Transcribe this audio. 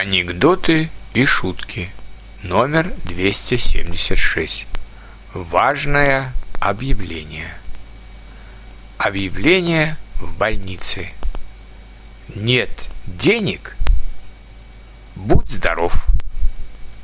Анекдоты и шутки. Номер 276. Важное объявление. Объявление в больнице. Нет денег? Будь здоров.